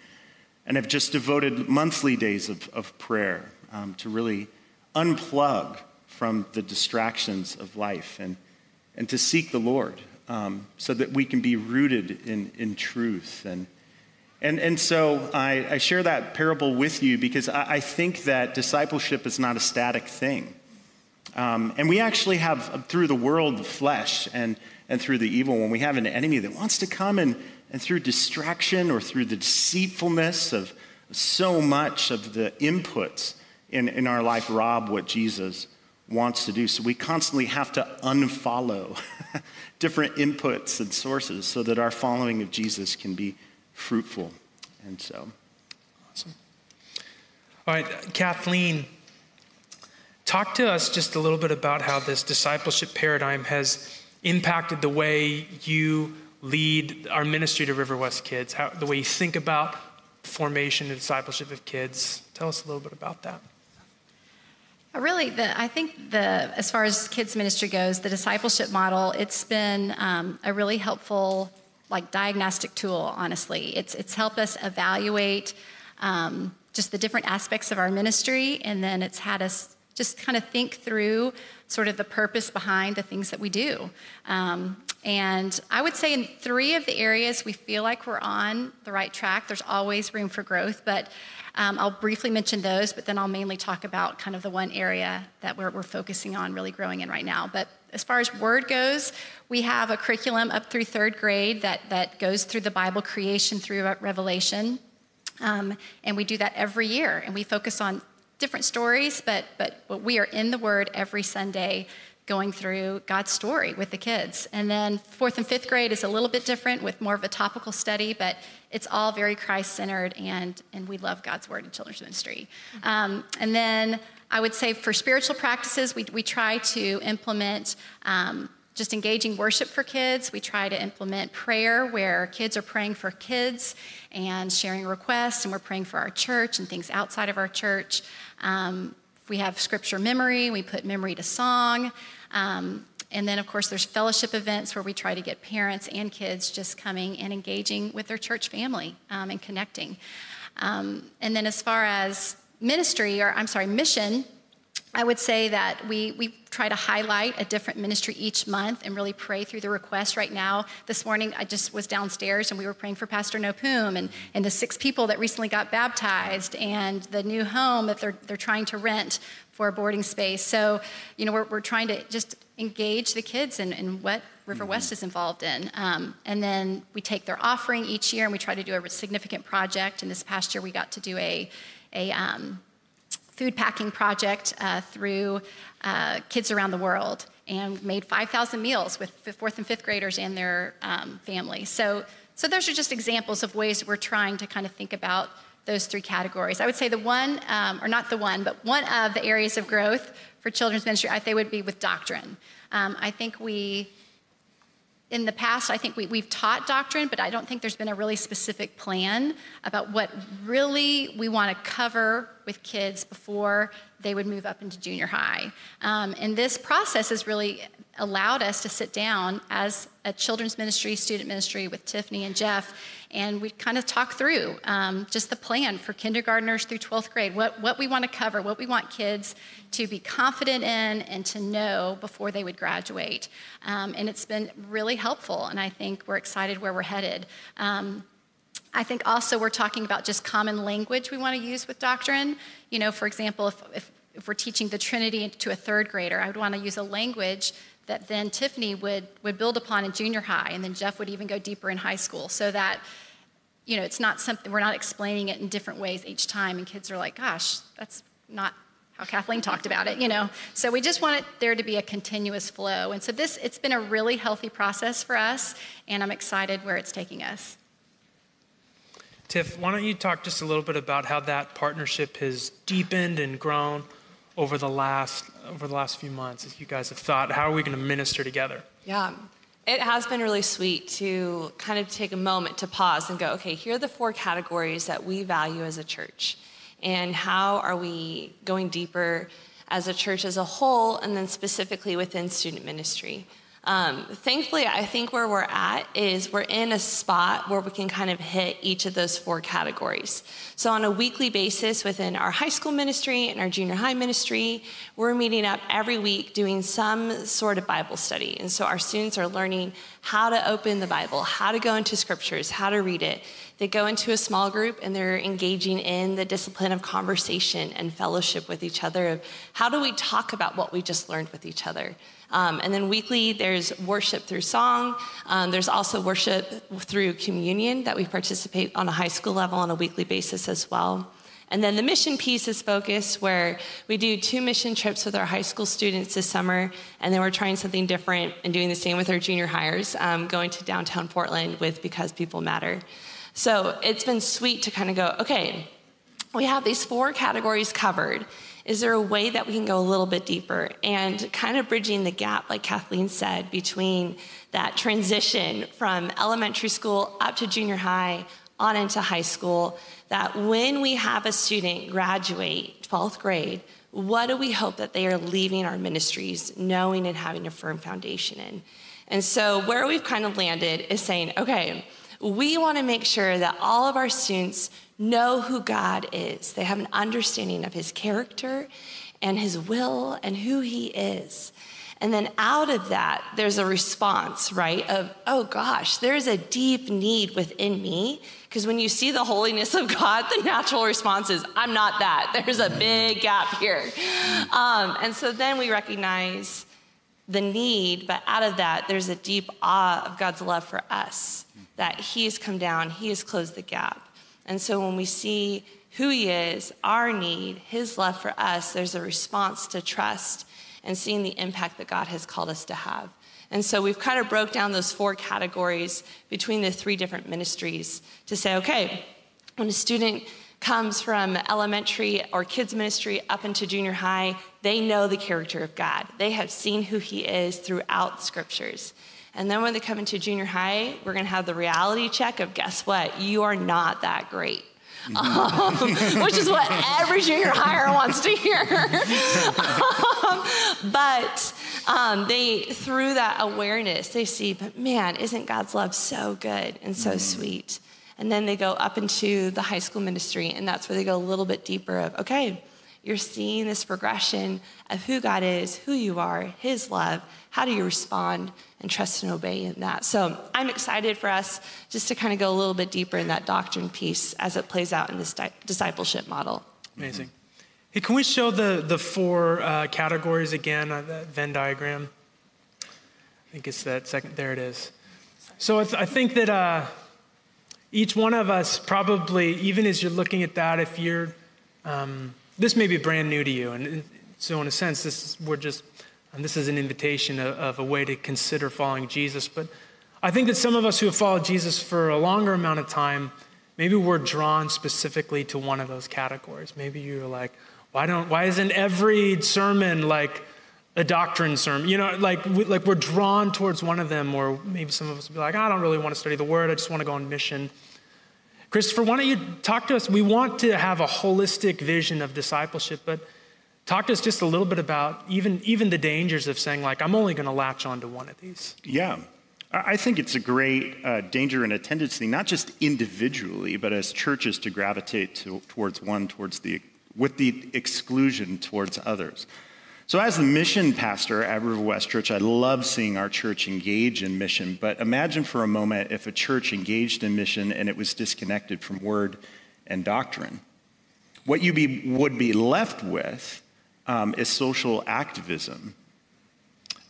and have just devoted monthly days of, of prayer um, to really unplug from the distractions of life and, and to seek the Lord um, so that we can be rooted in, in truth. And, and, and so I, I share that parable with you because I, I think that discipleship is not a static thing. Um, and we actually have, through the world, the flesh, and, and through the evil one, we have an enemy that wants to come and, and through distraction or through the deceitfulness of so much of the inputs in, in our life rob what Jesus wants to do. So we constantly have to unfollow different inputs and sources so that our following of Jesus can be fruitful. And so. Awesome. All right, Kathleen, talk to us just a little bit about how this discipleship paradigm has impacted the way you lead our ministry to River West Kids, how, the way you think about formation and discipleship of kids. Tell us a little bit about that. Really, the, I think the as far as kids ministry goes, the discipleship model, it's been um, a really helpful like diagnostic tool. Honestly, it's it's helped us evaluate um, just the different aspects of our ministry, and then it's had us just kind of think through sort of the purpose behind the things that we do. Um, and I would say in three of the areas we feel like we're on the right track. There's always room for growth, but um, I'll briefly mention those, but then I'll mainly talk about kind of the one area that we're, we're focusing on really growing in right now. But as far as word goes, we have a curriculum up through third grade that, that goes through the Bible creation through Revelation. Um, and we do that every year. And we focus on different stories, but, but, but we are in the Word every Sunday going through God's story with the kids. And then fourth and fifth grade is a little bit different with more of a topical study, but it's all very Christ centered, and, and we love God's word in children's ministry. Um, and then I would say for spiritual practices, we, we try to implement. Um, just engaging worship for kids. We try to implement prayer where kids are praying for kids and sharing requests, and we're praying for our church and things outside of our church. Um, we have scripture memory, we put memory to song. Um, and then, of course, there's fellowship events where we try to get parents and kids just coming and engaging with their church family um, and connecting. Um, and then, as far as ministry, or I'm sorry, mission, I would say that we, we try to highlight a different ministry each month and really pray through the requests. Right now, this morning, I just was downstairs and we were praying for Pastor Nopum and, and the six people that recently got baptized and the new home that they're, they're trying to rent for a boarding space. So, you know, we're, we're trying to just engage the kids in, in what River mm-hmm. West is involved in. Um, and then we take their offering each year and we try to do a significant project. And this past year, we got to do a, a um, food packing project uh, through uh, kids around the world and made 5,000 meals with fourth and fifth graders and their um, families. So, so those are just examples of ways we're trying to kind of think about those three categories. I would say the one, um, or not the one, but one of the areas of growth for children's ministry, I think would be with doctrine. Um, I think we in the past, I think we, we've taught doctrine, but I don't think there's been a really specific plan about what really we want to cover with kids before they would move up into junior high. Um, and this process is really allowed us to sit down as a children's ministry, student ministry with Tiffany and Jeff and we kind of talk through um, just the plan for kindergartners through 12th grade, what, what we want to cover, what we want kids to be confident in and to know before they would graduate. Um, and it's been really helpful, and I think we're excited where we're headed. Um, I think also we're talking about just common language we want to use with doctrine. You know, for example, if, if, if we're teaching the Trinity to a third grader, I would want to use a language that then Tiffany would, would build upon in junior high, and then Jeff would even go deeper in high school, so that you know, it's not something, we're not explaining it in different ways each time. And kids are like, gosh, that's not how Kathleen talked about it, you know. So we just want it there to be a continuous flow. And so this, it's been a really healthy process for us, and I'm excited where it's taking us. Tiff, why don't you talk just a little bit about how that partnership has deepened and grown over the last over the last few months as you guys have thought, how are we going to minister together? Yeah. It has been really sweet to kind of take a moment to pause and go, okay, here are the four categories that we value as a church. And how are we going deeper as a church as a whole, and then specifically within student ministry? Um, thankfully, I think where we're at is we're in a spot where we can kind of hit each of those four categories. So, on a weekly basis within our high school ministry and our junior high ministry, we're meeting up every week doing some sort of Bible study. And so, our students are learning how to open the Bible, how to go into scriptures, how to read it. They go into a small group and they're engaging in the discipline of conversation and fellowship with each other of how do we talk about what we just learned with each other. Um, and then weekly, there's worship through song. Um, there's also worship through communion that we participate on a high school level on a weekly basis as well. And then the mission piece is focused where we do two mission trips with our high school students this summer, and then we're trying something different and doing the same with our junior highers, um, going to downtown Portland with Because People Matter. So it's been sweet to kind of go, okay, we have these four categories covered. Is there a way that we can go a little bit deeper and kind of bridging the gap, like Kathleen said, between that transition from elementary school up to junior high, on into high school, that when we have a student graduate 12th grade, what do we hope that they are leaving our ministries knowing and having a firm foundation in? And so, where we've kind of landed is saying, okay, we want to make sure that all of our students know who God is. They have an understanding of his character and his will and who he is. And then out of that, there's a response, right? Of, oh gosh, there's a deep need within me. Because when you see the holiness of God, the natural response is, I'm not that. There's a big gap here. Um, and so then we recognize the need, but out of that, there's a deep awe of God's love for us, that He has come down, He has closed the gap. And so when we see who He is, our need, His love for us, there's a response to trust and seeing the impact that God has called us to have. And so we've kind of broke down those four categories between the three different ministries to say, okay, when a student comes from elementary or kids ministry up into junior high, they know the character of God. They have seen who he is throughout scriptures. And then when they come into junior high, we're going to have the reality check of guess what? You are not that great. Um, which is what every junior higher wants to hear. um, but um, they, through that awareness, they see, but man, isn't God's love so good and so mm. sweet? And then they go up into the high school ministry, and that's where they go a little bit deeper of, okay, you're seeing this progression of who God is, who you are, His love. How do you respond and trust and obey in that? So I'm excited for us just to kind of go a little bit deeper in that doctrine piece as it plays out in this di- discipleship model. Amazing. Hey, can we show the, the four uh, categories again on that Venn diagram? I think it's that second. There it is. So I think that uh, each one of us probably, even as you're looking at that, if you're um, this may be brand new to you. And so, in a sense, this is, we're just, um, this is an invitation of, of, a way to consider following Jesus. But I think that some of us who have followed Jesus for a longer amount of time, maybe we're drawn specifically to one of those categories. Maybe you're like, why don't why isn't every sermon like a doctrine sermon? You know, like we, like we're drawn towards one of them, or maybe some of us will be like, I don't really want to study the word. I just want to go on mission. Christopher, why don't you talk to us? We want to have a holistic vision of discipleship, but talk to us just a little bit about even even the dangers of saying like, I'm only going to latch on to one of these. Yeah. I think it's a great uh, danger and a tendency, not just individually, but as churches to gravitate to, towards one, towards the, with the exclusion towards others. So, as the mission pastor at River West Church, I love seeing our church engage in mission. But imagine for a moment if a church engaged in mission and it was disconnected from word and doctrine. What you be, would be left with um, is social activism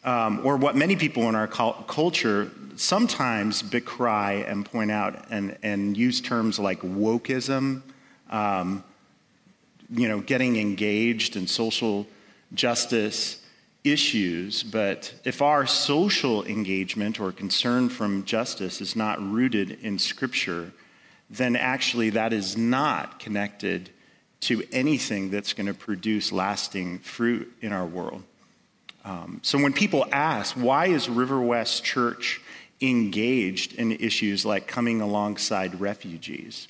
um, or what many people in our culture sometimes decry and point out and, and use terms like wokeism, um, you know, getting engaged in social justice issues. But if our social engagement or concern from justice is not rooted in Scripture, then actually that is not connected to anything that's going to produce lasting fruit in our world. Um, so when people ask, why is River West Church engaged in issues like coming alongside refugees?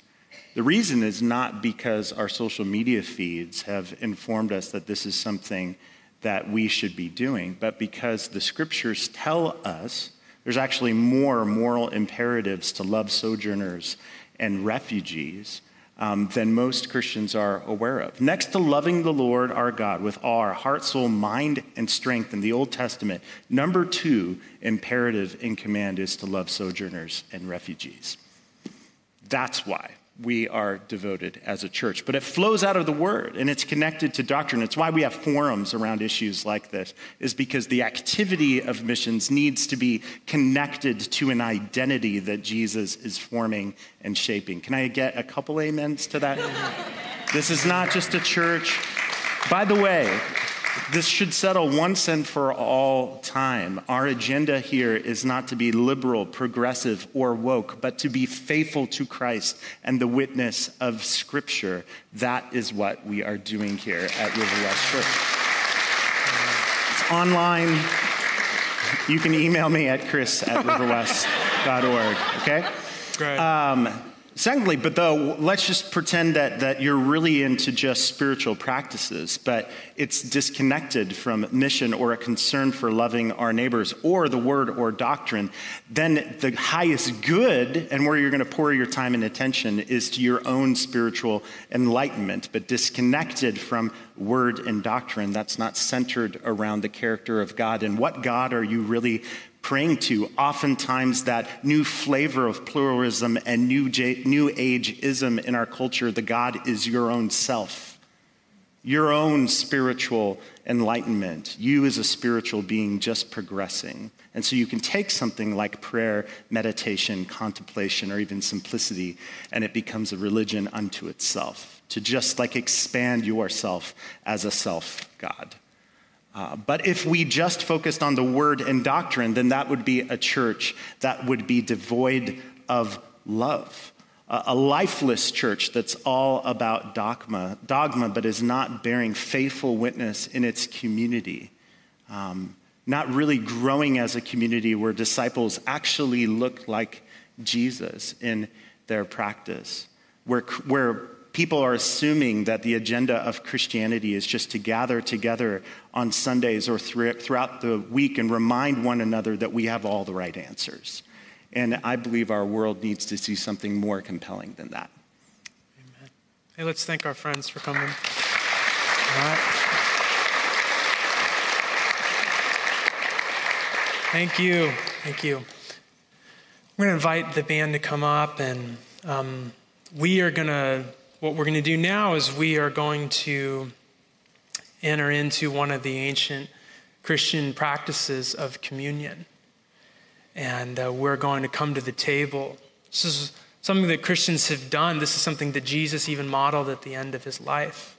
The reason is not because our social media feeds have informed us that this is something that we should be doing, but because the scriptures tell us there's actually more moral imperatives to love sojourners and refugees um, than most Christians are aware of. Next to loving the Lord our God with all our heart, soul, mind, and strength in the Old Testament, number two imperative in command is to love sojourners and refugees. That's why we are devoted as a church. But it flows out of the word and it's connected to doctrine. It's why we have forums around issues like this, is because the activity of missions needs to be connected to an identity that Jesus is forming and shaping. Can I get a couple amens to that? this is not just a church. By the way, this should settle once and for all time. Our agenda here is not to be liberal, progressive, or woke, but to be faithful to Christ and the witness of Scripture. That is what we are doing here at River West Church. It's online. You can email me at chris at riverwest.org, okay? Great. Um, Secondly, but though, let's just pretend that, that you're really into just spiritual practices, but it's disconnected from mission or a concern for loving our neighbors or the word or doctrine, then the highest good and where you're going to pour your time and attention is to your own spiritual enlightenment, but disconnected from word and doctrine that's not centered around the character of God. And what God are you really praying to, oftentimes that new flavor of pluralism and new, J- new ageism in our culture, the God is your own self, your own spiritual enlightenment. You as a spiritual being just progressing. And so you can take something like prayer, meditation, contemplation, or even simplicity, and it becomes a religion unto itself, to just like expand yourself as a self God. Uh, but if we just focused on the word and doctrine, then that would be a church that would be devoid of love. Uh, a lifeless church that's all about dogma, dogma, but is not bearing faithful witness in its community. Um, not really growing as a community where disciples actually look like Jesus in their practice, where, where people are assuming that the agenda of Christianity is just to gather together on Sundays or throughout the week and remind one another that we have all the right answers. And I believe our world needs to see something more compelling than that. Amen. Hey, let's thank our friends for coming. All right. Thank you. Thank you. We're going to invite the band to come up, and um, we are going to what we're going to do now is we are going to enter into one of the ancient Christian practices of communion. And uh, we're going to come to the table. This is something that Christians have done. This is something that Jesus even modeled at the end of his life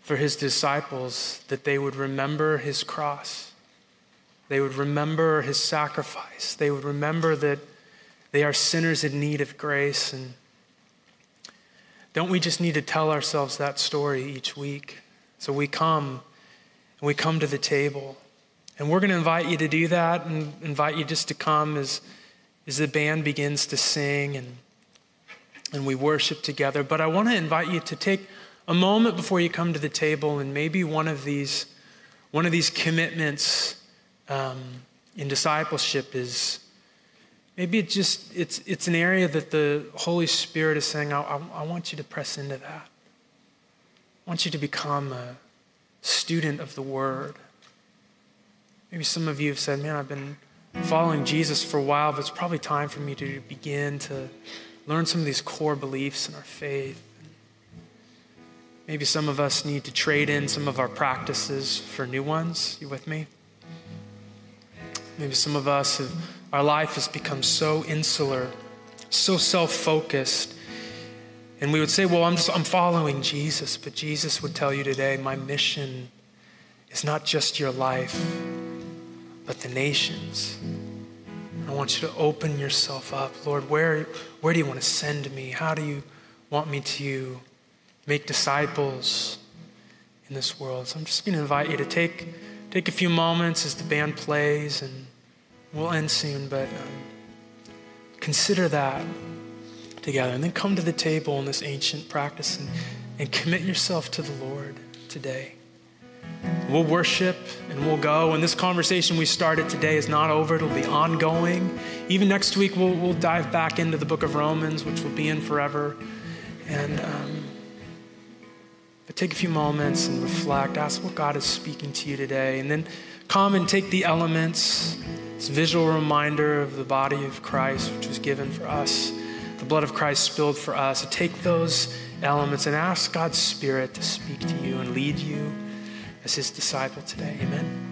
for his disciples, that they would remember his cross. They would remember his sacrifice. They would remember that they are sinners in need of grace and don't we just need to tell ourselves that story each week? So we come and we come to the table. And we're going to invite you to do that and invite you just to come as, as the band begins to sing and, and we worship together. But I want to invite you to take a moment before you come to the table and maybe one of these, one of these commitments um, in discipleship is maybe it just it's, it's an area that the Holy Spirit is saying, I, I, I want you to press into that. I want you to become a student of the Word. Maybe some of you have said, Man, I've been following Jesus for a while, but it's probably time for me to begin to learn some of these core beliefs in our faith. Maybe some of us need to trade in some of our practices for new ones. You with me? Maybe some of us have, our life has become so insular, so self focused. And we would say, Well, I'm, just, I'm following Jesus. But Jesus would tell you today, My mission is not just your life, but the nations. I want you to open yourself up. Lord, where, where do you want to send me? How do you want me to make disciples in this world? So I'm just going to invite you to take, take a few moments as the band plays, and we'll end soon, but um, consider that together. And then come to the table in this ancient practice and, and commit yourself to the Lord today. We'll worship and we'll go. And this conversation we started today is not over, it'll be ongoing. Even next week, we'll, we'll dive back into the book of Romans, which will be in forever. And um, but take a few moments and reflect, ask what God is speaking to you today, and then come and take the elements. This visual reminder of the body of Christ, which was given for us, the blood of Christ spilled for us. So take those elements and ask God's Spirit to speak to you and lead you as his disciple today. Amen.